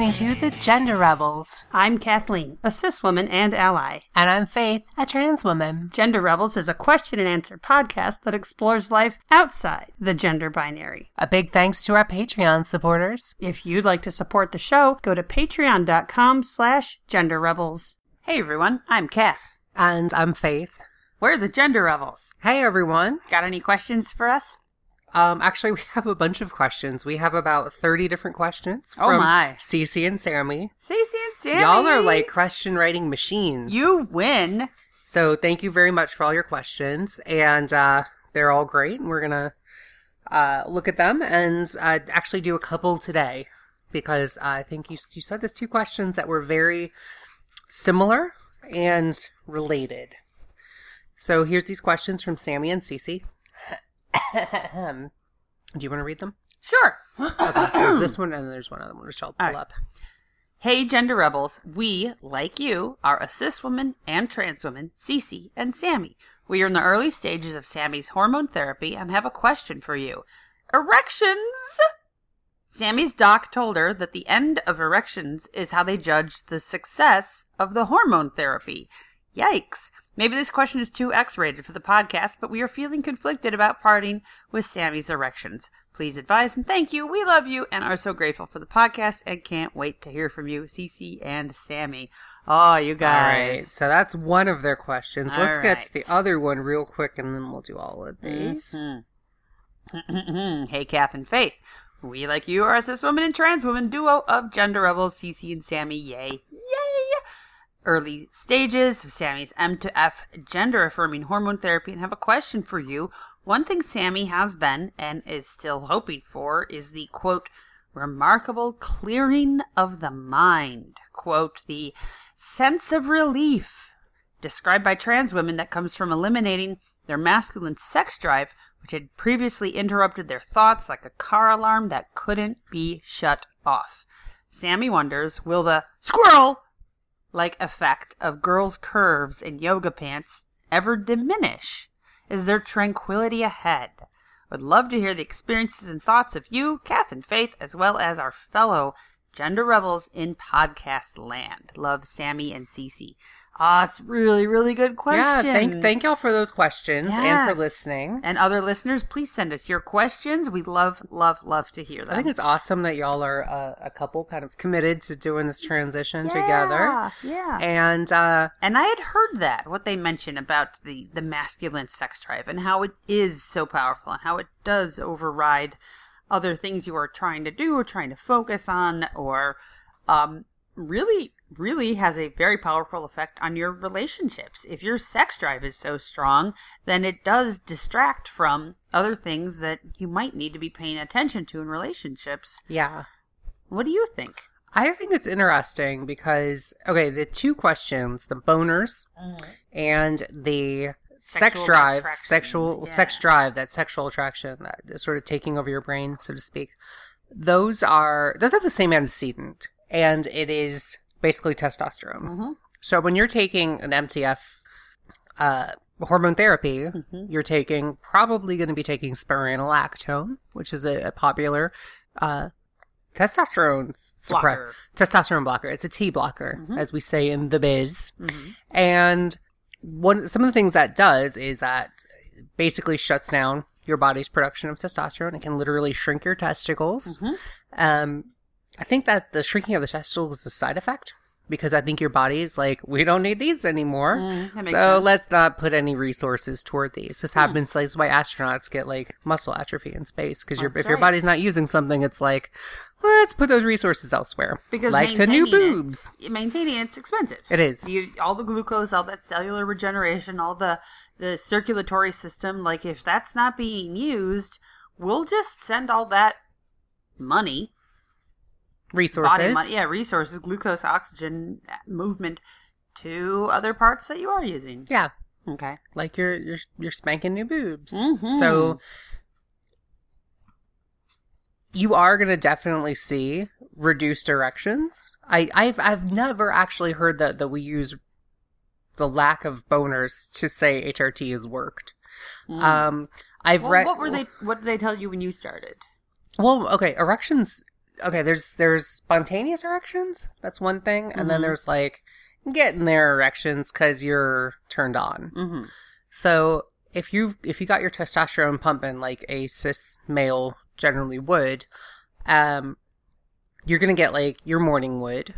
listening to The Gender Rebels. I'm Kathleen, a cis woman and ally. And I'm Faith, a trans woman. Gender Rebels is a question and answer podcast that explores life outside the gender binary. A big thanks to our Patreon supporters. If you'd like to support the show, go to patreon.com slash gender rebels. Hey everyone, I'm Kath. And I'm Faith. We're the Gender Rebels. Hey everyone. Got any questions for us? Um, actually, we have a bunch of questions. We have about 30 different questions Oh my. Cici and Sammie. Stacey and Sammie. Y'all are like question writing machines. You win. So thank you very much for all your questions. And uh, they're all great. And we're going to uh, look at them and uh, actually do a couple today because I think you, you said there's two questions that were very similar and related. So here's these questions from Sammie and Cici. do you want to read them? Sure. Okay, there's this one and then there's one other one which I'll pull right. up. Hey, Gender Rebels. We, like you, are a cis woman and trans woman, Cici and Sammie. We are in the early stages of Sammie's hormone therapy and have a question for you. Erections! Sammie's doc told her that the end of erections is how they judge the success of the hormone therapy. Yikes. Maybe this question is too X rated for the podcast, but we are feeling conflicted about parting with Sammie's erections. Please advise and thank you. We love you and are so grateful for the podcast and can't wait to hear from you, Cici and Sammie. Oh, you guys. All right, so that's one of their questions. All Let's get to the other one real quick and then we'll do all of these. Mhm. hey, Kath and Faith. We, like you, are a cis woman and trans woman duo of gender rebels, Cici and Sammie. Yay. Yay! Early stages of Sammie's M to F gender affirming hormone therapy and have a question for you. One thing Sammie has been and is still hoping for is the quote, remarkable clearing of the mind. Quote, the sense of relief described by trans women that comes from eliminating their masculine sex drive, which had previously interrupted their thoughts like a car alarm that couldn't be shut off. Sammie wonders will the squirrel like effect of girls' curves in yoga pants ever diminish? Is there tranquility ahead? Would love to hear the experiences and thoughts of you, Kath and Faith, as well as our fellow gender rebels in podcast land. Love Sammie and Cici. Ah, it's really, really good question. Yeah, thank thank y'all for those questions and for listening. And other listeners, please send us your questions. We love, love, love to hear them. I think it's awesome that y'all are uh, a couple kind of committed to doing this transition yeah, together. Yeah. And uh, And I had heard that what they mentioned about the the masculine sex drive and how it is so powerful and how it does override other things you are trying to do or trying to focus on or um really really has a very powerful effect on your relationships. If your sex drive is so strong, then it does distract from other things that you might need to be paying attention to in relationships. yeah, What do you think? I think it's interesting because okay, the two questions, the boners mm-hmm. and the sex drive, attraction, sexual yeah. sex drive, that sexual attraction, that sort of taking over your brain, so to speak. Those are those have the same antecedent, and it is basically testosterone. Mhm. So when you're taking an MTF uh, hormone therapy, Mm-hmm. you're taking probably going to be taking spironolactone, which is a, a popular uh, testosterone suppre- Blocker. testosterone blocker. It's a T blocker, Mhm. as we say in the biz. Mhm. And one some of the things that does is that basically shuts down your body's production of testosterone. It can literally shrink your testicles. Mhm. Um, I think that the shrinking of the testicles is a side effect because I think your body is like, we don't need these anymore. Mm, so sense. Let's not put any resources toward these. This happens. This is why astronauts get like muscle atrophy in space because if your body's not using something, it's like, let's put those resources elsewhere. Because like to new maintaining it- boobs. maintaining it's expensive. It is. You, all the glucose, all that cellular regeneration, all the the circulatory system. Like if that's not being used, we'll just send all that money, Resources. body yeah, resources, glucose, oxygen, movement to other parts that you are using. Yeah. Okay. like you're you're you're spanking new boobs. Mhm. So you are going to definitely see reduced erections. I I've I've never actually heard that that we use the lack of boners to say HRT has worked. Um I've Well, read what were they? What did they tell you when you started? Well, okay, erections okay, there's there's spontaneous erections. That's one thing, and then Mhm. there's like getting their erections because you're turned on. Mm-hmm. So if you if you got your testosterone pumping like a cis male generally would, um, you're gonna get like your morning wood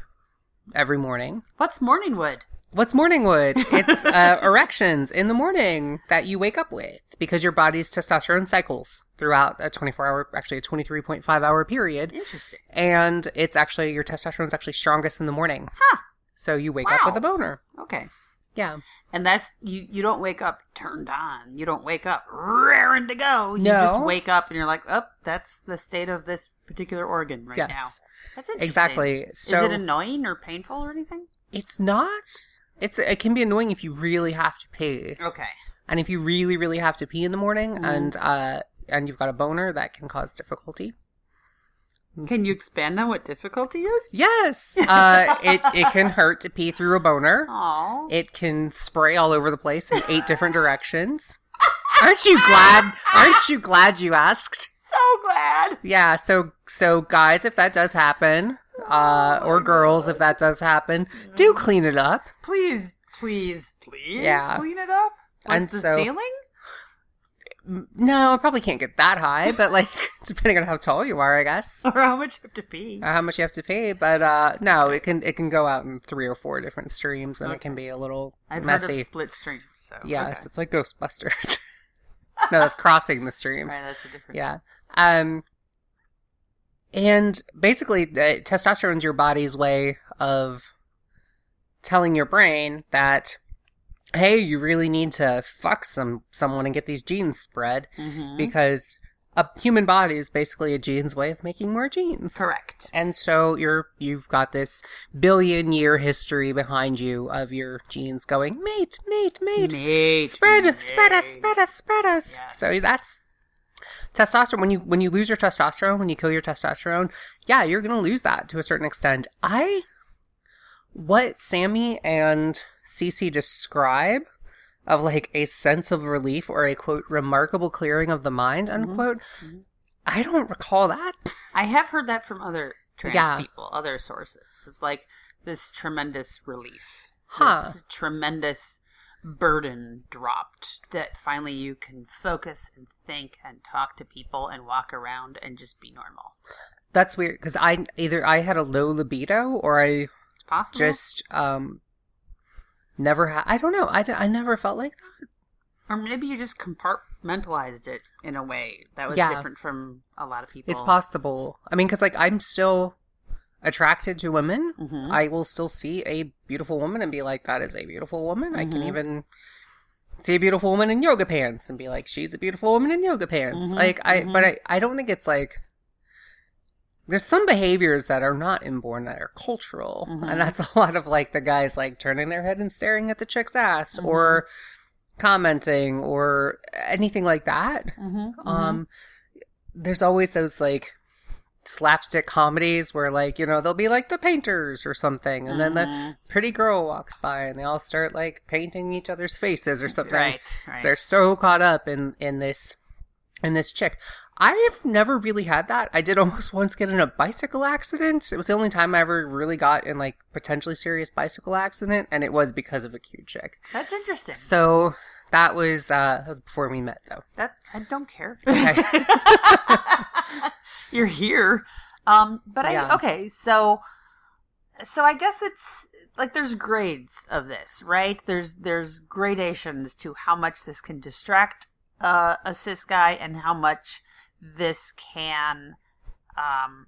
every morning. What's morning wood? What's morning wood? It's uh, erections in the morning that you wake up with because your body's testosterone cycles throughout a 24 hour, actually a 23.5 hour period, Interesting. and it's actually your testosterone is actually strongest in the morning. Huh. So you wake up with a boner. Okay. Yeah. And that's you. You don't wake up turned on. You don't wake up raring to go. You No. just wake up and you're like, oh, that's the state of this particular organ right now." yes. That's interesting. Exactly. So Is it annoying or painful or anything? It's not. It's it can be annoying if you really have to pee, Okay. and if you really really have to pee in the morning, Mhm. and uh and you've got a boner, that can cause difficulty. Can you expand on what difficulty is? Yes, uh, it it can hurt to pee through a boner. Oh. It can spray all over the place in eight different directions. Aren't you glad? Aren't you glad you asked? so glad. Yeah. So so guys, if that does happen, uh, or girls, if that does happen, do clean it up. Please, please, please Yeah. clean it up. Like And the so- ceiling? No, I probably can't get that high, but like depending on how tall you are, I guess. Or how much you have to pee? uh, how much you have to pay, but uh no, it can it can go out in three or four different streams, and it can be a little I've heard messy. of split streams. So yes, okay. it's like Ghostbusters. no, that's crossing the streams. Right, that's a different. Yeah. Um. And basically, uh, is your body's way of telling your brain that, hey, you really need to fuck some someone and get these genes spread Mhm. because a human body is basically a gene's way of making more genes. Correct. And so you're you've got this billion year history behind you of your genes going mate, mate, mate, Mate, spread, mate. spread us, spread us, spread us. Yes. So that's testosterone. When you when you lose your testosterone, when you kill your testosterone, yeah, you're gonna lose that to a certain extent. I what Sammie and Cici describe of like a sense of relief or a quote remarkable clearing of the mind unquote. Mhm. I don't recall that. I have heard that from other trans Yeah. people, other sources. It's like this tremendous relief, Huh. this tremendous burden dropped that finally you can focus and think and talk to people and walk around and just be normal. That's weird because I either I had a low libido or I It's possible. just um never had. I don't know. I, I never felt like that. or maybe you just compartmentalized it in a way that was Yeah. different from a lot of people. It's possible. I mean, because like I'm still attracted to women. Mhm. I will still see a beautiful woman and be like, "That is a beautiful woman." I can Mhm. even see a beautiful woman in yoga pants and be like, "She's a beautiful woman in yoga pants." Mhm, Like I, but I, I don't think it's like. There's some behaviors that are not inborn that are cultural, Mhm. and that's a lot of like the guys like turning their head and staring at the chick's ass, or commenting, or anything like that. Um, there's always those like slapstick comedies where like you know they'll be like the painters or something, and then the Mhm. pretty girl walks by and they all start like painting each other's faces or something. right, right. They're so caught up in in this in this chick. I've never really had that. I did almost once get in a bicycle accident. It was the only time I ever really got in like potentially serious bicycle accident, and it was because of a cute chick. That's interesting. So that was uh that was before we met though. That I don't care. Okay. You're here. Um, but I Yeah. okay, so so I guess it's like there's grades of this, right? There's there's gradations to how much this can distract uh, a cis guy and how much this can um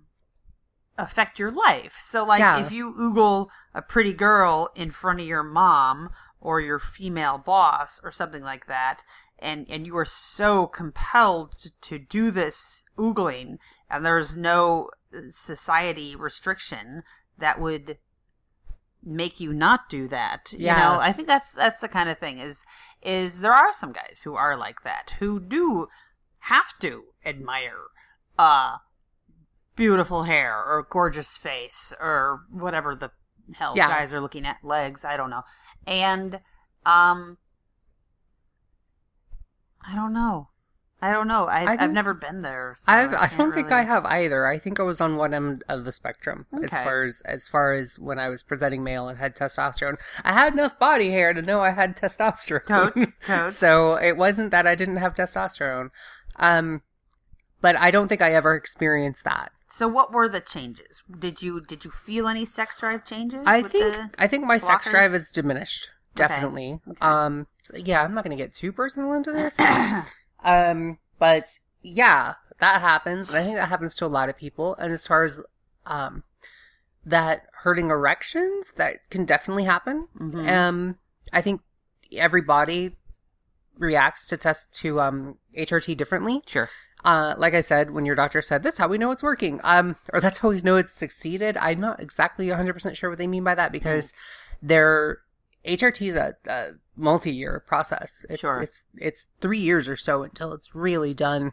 affect your life. So like Yeah. if you oogle a pretty girl in front of your mom or your female boss or something like that and and you are so compelled to, to do this oogling and there's no uh, society restriction that would make you not do that you Yeah. know i think that's that's the kind of thing is is there are some guys who are like that who do have to admire uh beautiful hair or gorgeous face or whatever the hell Yeah. guys are looking at legs i don't know and um i don't know I don't know. I, I I've never been there. So I've, I can't don't think I have either. I think I was on one end of the spectrum as far as as far as when I was presenting male and had testosterone. I had enough body hair to know I had testosterone. Totes, totes. so it wasn't that I didn't have testosterone. Um, but I don't think I ever experienced that. So what were the changes? Did you did you feel any sex drive changes? I think I think my sex drive is diminished. Okay. Definitely. Okay. Um yeah, I'm not gonna get too personal into this. um but yeah, that happens and I think that happens to a lot of people. And as far as um that hurting erections, that can definitely happen. Mhm. Um I think every body reacts to test to um HRT differently. Sure. Uh, like I said, when your doctor said, this, how we know it's working," um, or "That's how we know it's succeeded," I'm not exactly 100 percent sure what they mean by that because their HRT is a, a multi-year process. It's Sure. it's it's three years or so until it's really done,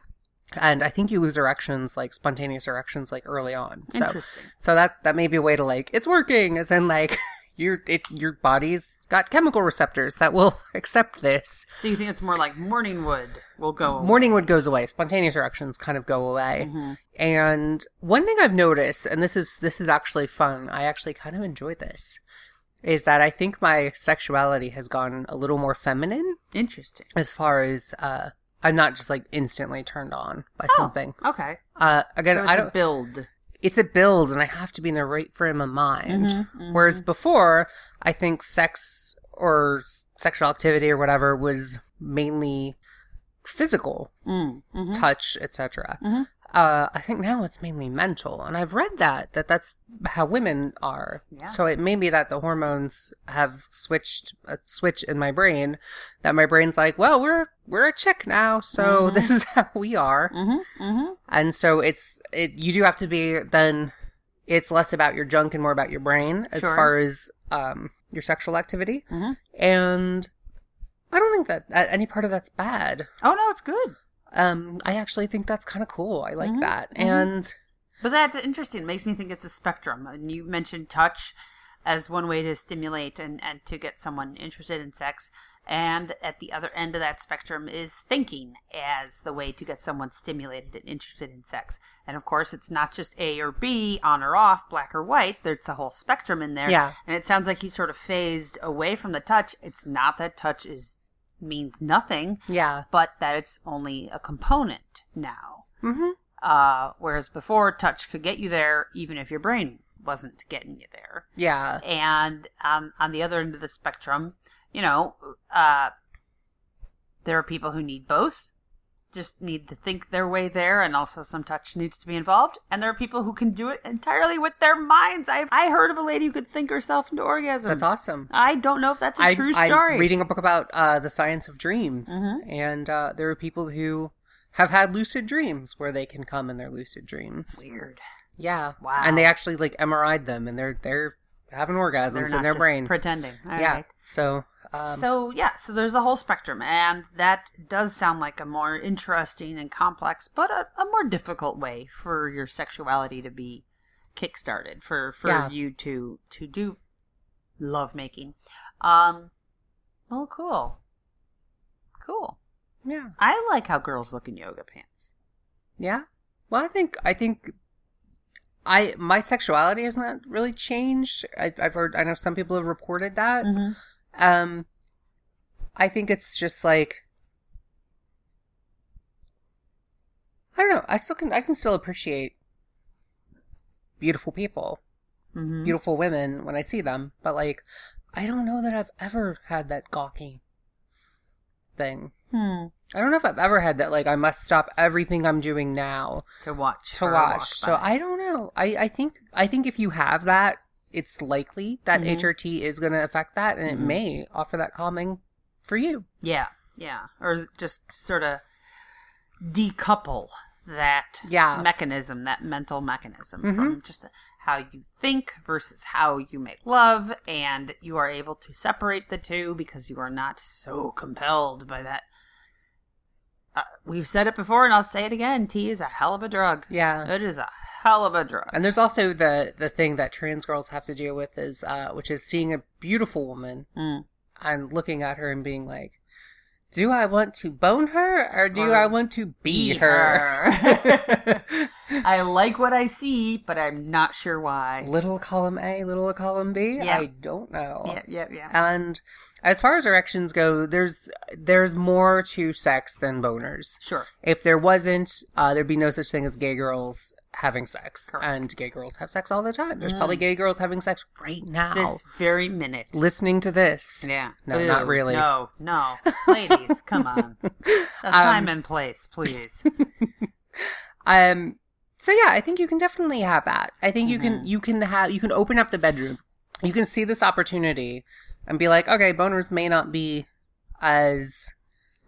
and I think you lose erections like spontaneous erections like early on. So Interesting. so that that may be a way to like it's working, as in like your it your body's got chemical receptors that will accept this. So you think it's more like morning wood will go away. Morning wood goes away. Spontaneous erections kind of go away. Mhm. And one thing I've noticed, and this is this is actually fun. I actually kind of enjoy this. Is that I think my sexuality has gone a little more feminine Interesting. as far as uh I'm not just like instantly turned on by Oh, something. Okay. Uh again, So I it's don't a build. it's a build and I have to be in the right frame of mind. Mhm, Whereas before, I think sex or s- sexual activity or whatever was mainly physical, Mm, mhm. touch, etc. Uh, I think now it's mainly mental, and I've read that that that's how women are. Yeah. So it may be that the hormones have switched a switch in my brain that my brain's like, well, we're we're a chick now, so Mhm. this is how we are Mhm, mhm. and so it's it you do have to be then it's less about your junk and more about your brain as Sure. far as um your sexual activity Mhm. and i don't think that, that any part of that's bad Oh no, it's good. Um i actually think that's kind of cool i like Mhm, that mhm. and But that's interesting. It makes me think it's a spectrum. And you mentioned touch as one way to stimulate and, and to get someone interested in sex. And at the other end of that spectrum is thinking as the way to get someone stimulated and interested in sex. And of course, it's not just A or B, on or off, black or white. There's a whole spectrum in there. Yeah. And it sounds like you sort of phased away from the touch. It's not that touch is means nothing, yeah but that it's only a component now. mm-hmm Uh, whereas before, touch could get you there even if your brain wasn't getting you there. yeah And um, on the other end of the spectrum, you know, uh, there are people who need both, just need to think their way there, and also some touch needs to be involved. And there are people who can do it entirely with their minds. I've I heard of a lady who could think herself into orgasm. that's awesome I don't know if that's a I, true story. i'm reading a book about uh the science of dreams Mhm. and uh there are people who have had lucid dreams where they can come in their lucid dreams Weird. Yeah. Wow. And they actually like MRI'd them and they're they're having They're orgasms not in their brain. pretending. All yeah. right. So um so yeah, so there's a whole spectrum, and that does sound like a more interesting and complex, but a, a more difficult way for your sexuality to be kickstarted for for Yeah. you to to do lovemaking. Um, well, cool, cool. yeah. I like how girls look in yoga pants. Yeah. Well, I think I think I my sexuality has not really changed. I, I've heard I know some people have reported that. Mm-hmm. Um, I think it's just like I don't know. I still can I can still appreciate beautiful people, Mm-hmm. beautiful women when I see them, but like I don't know that I've ever had that gawky thing. Hmm. I don't know if I've ever had that like I must stop everything I'm doing now To watch. to for a walk watch. So. I don't know. I I think I think if you have that, it's likely that Mhm. HRT is going to affect that, and Mhm. it may offer that calming for you. Yeah, yeah, or just sort of decouple that Yeah. mechanism, that mental mechanism, Mhm. from just how you think versus how you make love, and you are able to separate the two because you are not so compelled by that. Uh, we've said it before, and I'll say it again: T is a hell of a drug. Yeah. It is a hell of a drug. And there's also the the thing that trans girls have to deal with is uh which is seeing a beautiful woman Mm. and looking at her and being like do I want to bone her or do Or I want to be, be her? her. I like what I see, but I'm not sure why. little column A, little column B? I don't know. Yeah, yeah, yeah. And as far as erections go, there's there's more to sex than boners. Sure. If there wasn't, uh, there'd be no such thing as gay girls having sex. Correct. Mm. And gay girls have sex all the time. There's probably gay girls having sex right now. This very minute. listening to this. Yeah. No, not really. No, no. Ladies, come on. A time and place, please. Um so yeah, I think you can definitely have that. I think you Mm-hmm. can you can have you can open up the bedroom. You can see this opportunity and be like, okay, boners may not be as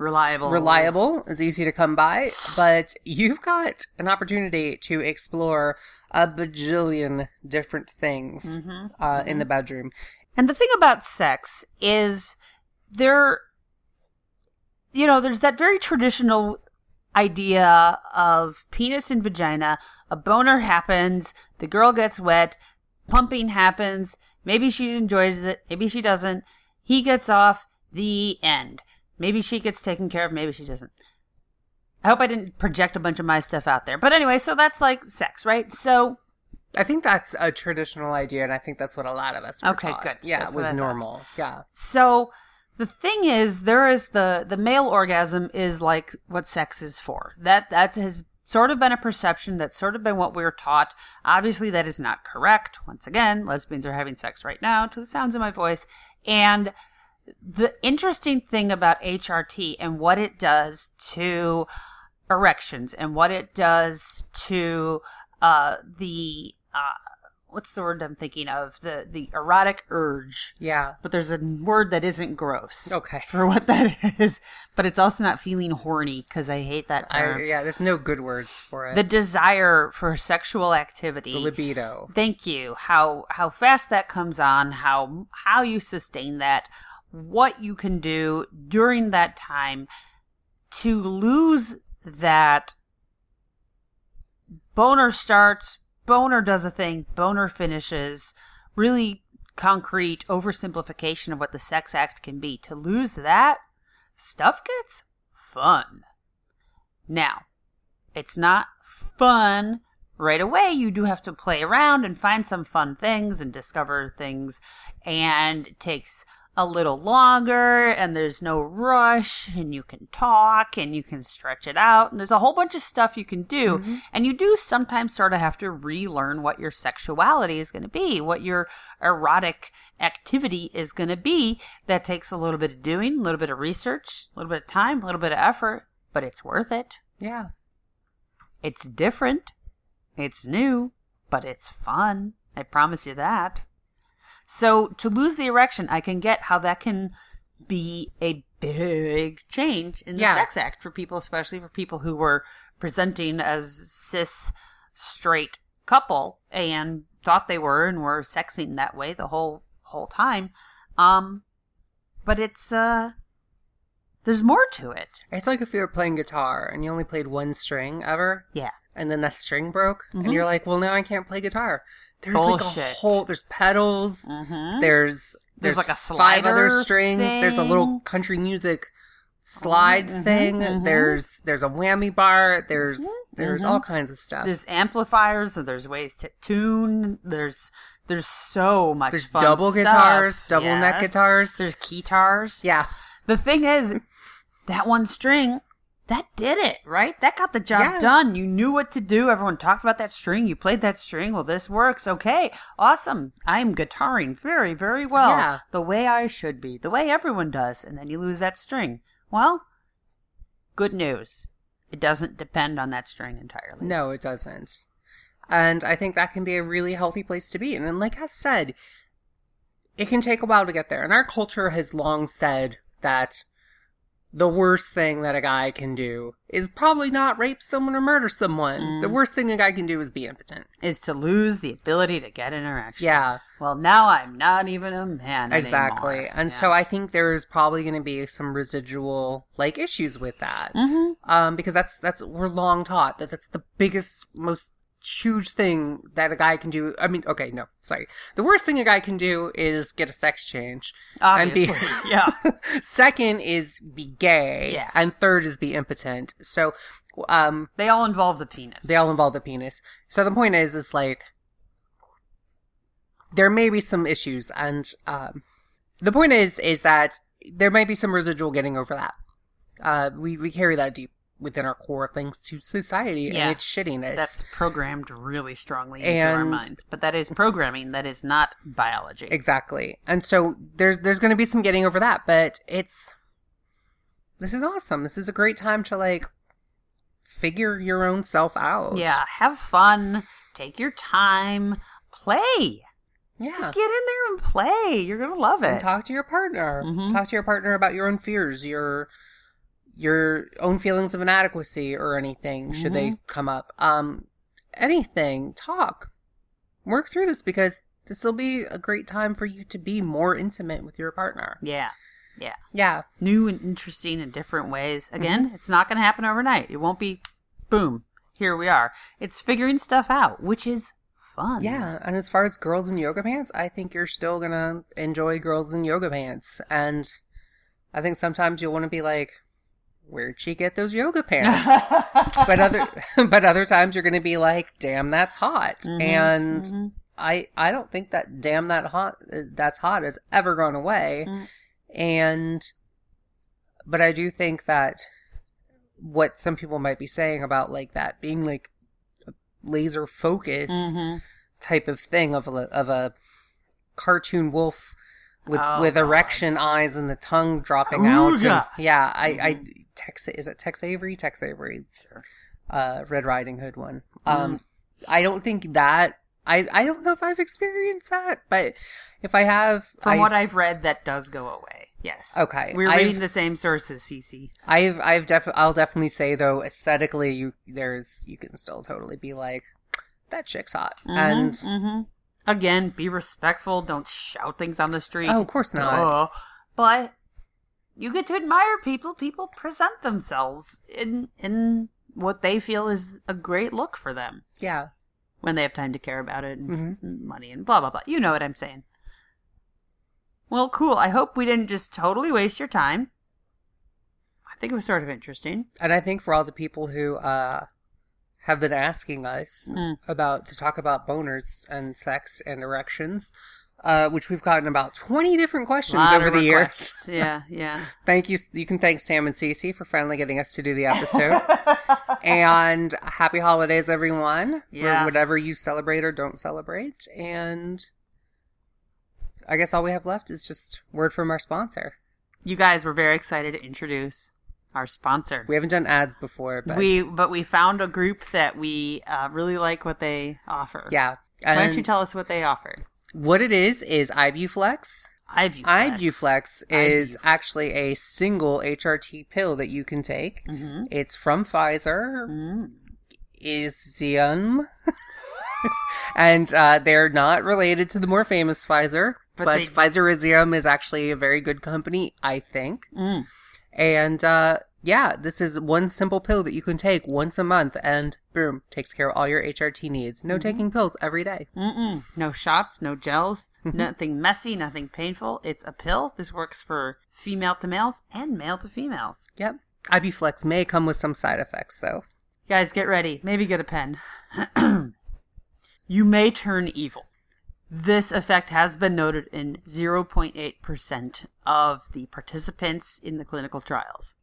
Reliable. reliable, as easy to come by, but you've got an opportunity to explore a bajillion different things Mhm. uh, in the bedroom. And the thing about sex is there, you know, there's that very traditional idea of penis and vagina. A boner happens, the girl gets wet, pumping happens. Maybe she enjoys it, maybe she doesn't. He gets off, the end. Maybe she gets taken care of, maybe she doesn't. I hope I didn't project a bunch of my stuff out there. But anyway, so that's like sex, right? So I think that's a traditional idea, and I think that's what a lot of us were Okay, taught. good. Yeah, That's it was normal. Yeah. So the thing is, there is the the male orgasm is like what sex is for. That that has sort of been a perception. That's sort of been what we were taught. Obviously, that is not correct. Once again, lesbians are having sex right now, to the sounds of my voice. And the interesting thing about HRT and what it does to erections and what it does to uh, the uh, what's the word I'm thinking of the the erotic urge Yeah. but there's a word that isn't gross Okay. for what that is but it's also not feeling horny because i hate that I, term yeah, there's no good words for it. the desire for sexual activity the libido. thank you how how fast that comes on how how you sustain that what you can do during that time to lose that boner starts boner does a thing boner finishes really concrete oversimplification of what the sex act can be to lose that stuff gets fun now it's not fun right away. You do have to play around and find some fun things and discover things. And takes a little longer and there's no rush and you can talk and you can stretch it out. And there's a whole bunch of stuff you can do. Mm-hmm. And you do sometimes sort of have to relearn what your sexuality is going to be, what your erotic activity is going to be. That takes a little bit of doing, a little bit of research, a little bit of time, a little bit of effort, but it's worth it. Yeah. It's different. It's new, but it's fun. I promise you that. So to lose the erection, I can get how that can be a big change in the Yeah. sex act for people, especially for people who were presenting as cis straight couple and thought they were and were sexing that way the whole whole time. Um but it's uh there's more to it. It's like if you were playing guitar and you only played one string ever, Yeah. and then that string broke, Mhm. and you're like, well, now I can't play guitar. There's like a whole, there's pedals, Mhm. there's, There's there's like a five other strings, there's a little country music slide Mhm, thing, mhm. there's, there's a whammy bar, there's, Mhm, there's mhm. all kinds of stuff. There's amplifiers, there's ways to tune. There's there's so much. There's double stuff. guitars, double neck guitars. There's keytars. yeah. The thing is, that one string, that did it, right? That got the job Yeah. done. You knew what to do. Everyone talked about that string. You played that string. Well, this works. Okay, awesome. I'm guitaring very, very well. Yeah. The way I should be. The way everyone does. And then you lose that string. Well, good news. It doesn't depend on that string entirely. No, it doesn't. And I think that can be a really healthy place to be. And then, like I said, it can take a while to get there. And our culture has long said that the worst thing that a guy can do is probably not rape someone or murder someone. The worst thing a guy can do is be impotent. Is to lose the ability to get an erection. Yeah, Well, now I'm not even a man. exactly. anymore. And Yeah. so I think there's probably going to be some residual like issues with that. Mhm. um, because that's that's we're long taught that that's the biggest, most huge thing that a guy can do. I mean, okay, no, sorry. The worst thing a guy can do is get a sex change. Obviously, And be, yeah. Second is be gay. Yeah. And third is be impotent. So, um, They all involve the penis. they all involve the penis. So the point is, is like, there may be some issues, and um, the point is, is that there may be some residual getting over that. Uh, we we carry that deep within our core thanks to society Yeah. and its shittiness. That's programmed really strongly into our And- minds. But that is programming. That is not biology. Exactly. And so there's there's going to be some getting over that, but it's this is awesome. This is a great time to like figure your own self out. Yeah, have fun. Take your time. Play. Yeah. Just get in there and play. You're gonna love and it. talk to your partner. Mhm. Talk to your partner about your own fears, your your own feelings of inadequacy or anything should they Mm-hmm. come up. Um anything. Talk. Work through this because this will be a great time for you to be more intimate with your partner. yeah, yeah. Yeah. New and interesting in different ways. Again, it's not gonna happen overnight. It won't be, boom. Here we are. It's figuring stuff out, which is fun. Yeah, and as far as girls in yoga pants, I think you're still gonna enjoy girls in yoga pants, and I think sometimes you'll want to be like, "Where'd she get those yoga pants?" but other, but other times you're gonna be like, "Damn, that's hot," Mm-hmm, and I, I don't think that "damn that hot, that's hot" has ever gone away, Mm. and, but I do think that what some people might be saying about like that being like laser focus Mhm. type of thing of a of a cartoon wolf with Oh, with God. erection eyes and the tongue dropping out. And, yeah, I I Tex is it Tex Avery? Tex Avery, Sure. uh, Red Riding Hood one. Um, I don't think that. I, I don't know if I've experienced that, but if I have, From I, what I've read, that does go away. Yes. Okay, We're I've- reading the same sources, Cici. I've I've def I'll definitely say though aesthetically you there's you can still totally be like that chick's hot and hmm Again, be respectful. Don't shout things on the street. oh of course not Duh. But you get to admire people. People present themselves in in what they feel is a great look for them yeah when they have time to care about it and Mhm. money and blah blah blah. You know what I'm saying. Well, cool. I hope we didn't just totally waste your time. I think it was sort of interesting. And I think for all the people who uh, have been asking us Mm. about to talk about boners and sex and erections, uh, which we've gotten about twenty different questions over the years. yeah, yeah. Thank you. You can thank Sam and Cici for finally getting us to do the episode. and happy holidays, everyone. Or Yes. whatever you celebrate or don't celebrate. And I guess all we have left is just word from our sponsor. You guys were very excited to introduce our sponsor. We haven't done ads before, but We but we found a group that we uh, really like what they offer. yeah. Why don't you tell us what they offer? What it is is Ibuflex. Ibuflex. Ibuflex is Ibuflex. actually a single HRT pill that you can take. Mhm. It's from Pfizer. Mm. Izium. and uh, they're not related to the more famous Pfizer, But but, they- Pfizer Izium is actually a very good company, I think. Mm. And uh, yeah, this is one simple pill that you can take once a month, and boom, takes care of all your HRT needs. No taking pills every day. Mm-mm. No shots, no gels, Mm-hmm. nothing messy, nothing painful. It's a pill. This works for female to males and male to females. Yep. Ibuflex may come with some side effects, though. Guys, get ready. Maybe get a pen. you may turn evil. This effect has been noted in 0.8% of the participants in the clinical trials.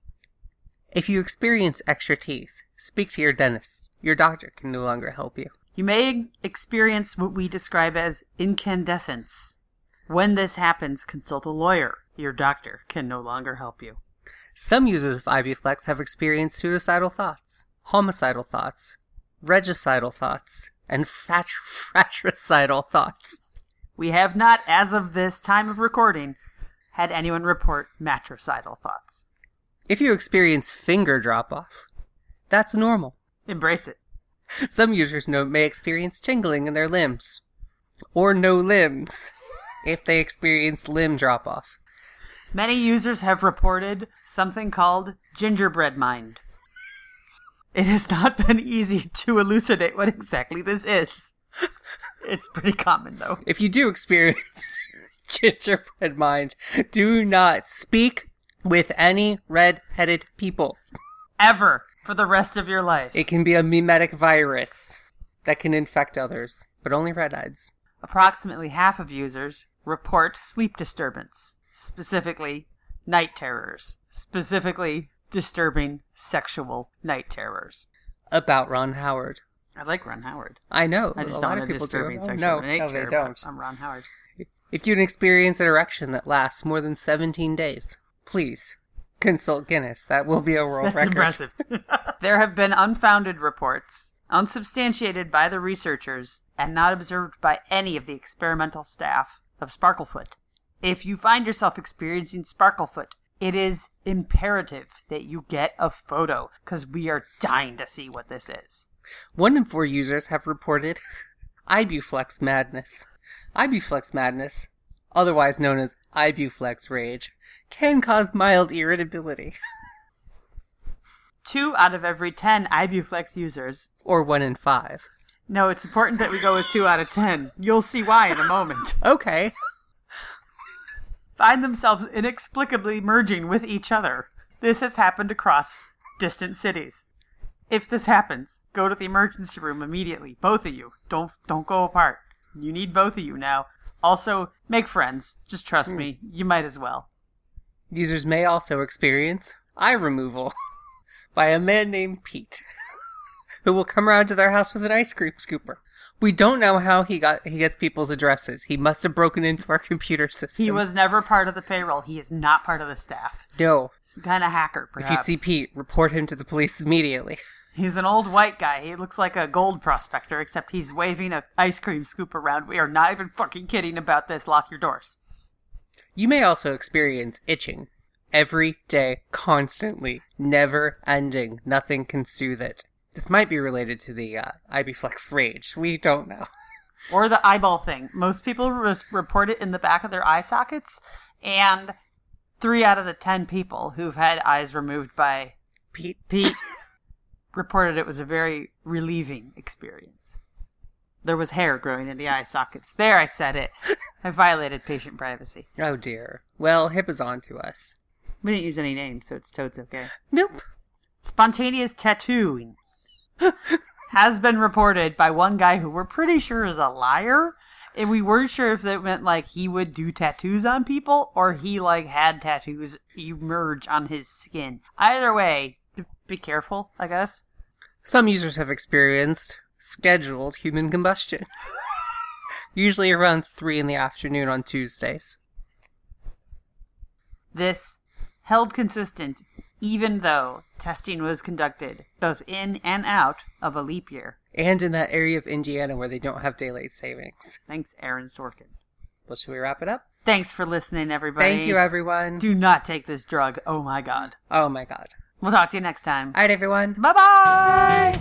If you experience extra teeth, speak to your dentist. Your doctor can no longer help you. You may experience what we describe as incandescence. When this happens, consult a lawyer. Your doctor can no longer help you. Some users of Ibuflex have experienced suicidal thoughts, homicidal thoughts, regicidal thoughts, and frat- fratricidal thoughts. We have not, as of this time of recording, had anyone report matricidal thoughts. If you experience finger drop off, that's normal. Embrace it. Some users know, may experience tingling in their limbs, or no limbs, if they experience limb drop off. Many users have reported something called gingerbread mind. It has not been easy to elucidate what exactly this is. It's pretty common, though. If you do experience gingerbread mind, do not speak with any red-headed people. Ever for the rest of your life. It can be a mimetic virus that can infect others, but only redheads. Approximately half of users report sleep disturbance, specifically night terrors, specifically disturbing sexual night terrors. About Ron Howard. I like Ron Howard. I know. I just a don't lot of people disturbing do. Sexual no, night no, terror. they don't. I'm Ron Howard. If you experience an erection that lasts more than 17 days, please consult Guinness. That will be a world That's record. impressive. there have been unfounded reports, unsubstantiated by the researchers, and not observed by any of the experimental staff of Sparklefoot. If you find yourself experiencing Sparklefoot, it is imperative that you get a photo because we are dying to see what this is. One in four users have reported ibuflex madness. Ibuflex madness, otherwise known as ibuflex rage, can cause mild irritability. Two out of every ten Ibuflex users. or one in five. No, it's important that we go with two out of ten. You'll see why in a moment. Okay. Find themselves inexplicably merging with each other. This has happened across distant cities. If this happens, go to the emergency room immediately. Both of you. Don't don't go apart. You need both of you now. Also, make friends. Just trust me. Hmm. You might as well. Users may also experience eye removal by a man named Pete, who will come around to their house with an ice cream scooper. We don't know how he got he gets people's addresses. He must have broken into our computer system. He was never part of the payroll. He is not part of the staff. no. Some kind of hacker, If you see Pete, report him to the police immediately. He's an old white guy. He looks like a gold prospector, except he's waving a ice cream scoop around. We are not even fucking kidding about this. Lock your doors. You may also experience itching every day, constantly, never ending. Nothing can soothe it. This might be related to the uh, rage. We don't know. or the eyeball thing. Most people re- report it in the back of their eye sockets, and three out of the ten people who've had eyes removed by Pete, Pete reported it was a very relieving experience. There was hair growing in the eye sockets. There, I said it. I violated patient privacy. oh dear. Well, HIPAA's on to us. We didn't use any names, so it's toads okay. Nope. Spontaneous tattooing has been reported by one guy who we're pretty sure is a liar. And we weren't sure if that meant like he would do tattoos on people or he like had tattoos emerge on his skin. Either way, be careful, I guess. Some users have experienced scheduled human combustion. Usually around 3 in the afternoon on Tuesdays. This held consistent even though testing was conducted both in and out of a leap year. And in that area of Indiana where they don't have daylight savings. Thanks, Aaron Sorkin. Well, should we wrap it up? Thanks for listening, everybody. Thank you, everyone. Do not take this drug. Oh my god. oh my god. We'll talk to you next time. Alright, everyone. Bye bye!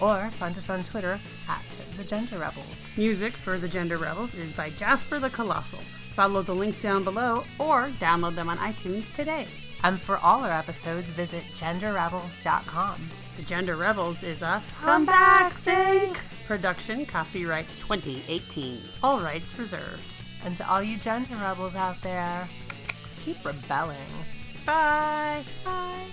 or find us on Twitter at the Gender Rebels. Music for the Gender Rebels is by Jasper the Colossal. Follow the link down below or download them on iTunes today. And for all our episodes, visit genderrebels.com. The Gender Rebels is a Come Back Sync production, copyright 2018. All rights reserved. And to all you gender rebels out there, keep rebelling. Bye. Bye.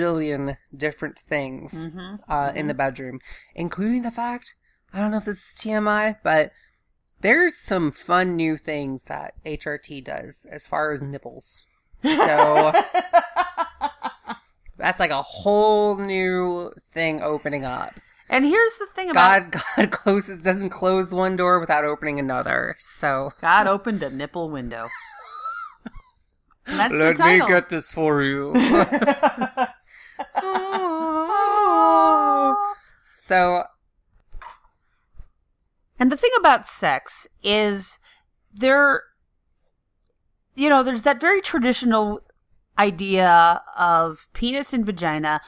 Billion different things uh, in the bedroom, including the fact I don't know if this is TMI, but there's some fun new things that HRT does as far as nipples. So that's like a whole new thing opening up. And here's the thing about God, God closes doesn't close one door without opening another. So God opened a nipple window. That's the title. this for you. So And the thing about sex is there you know, there's that very traditional idea of penis and vagina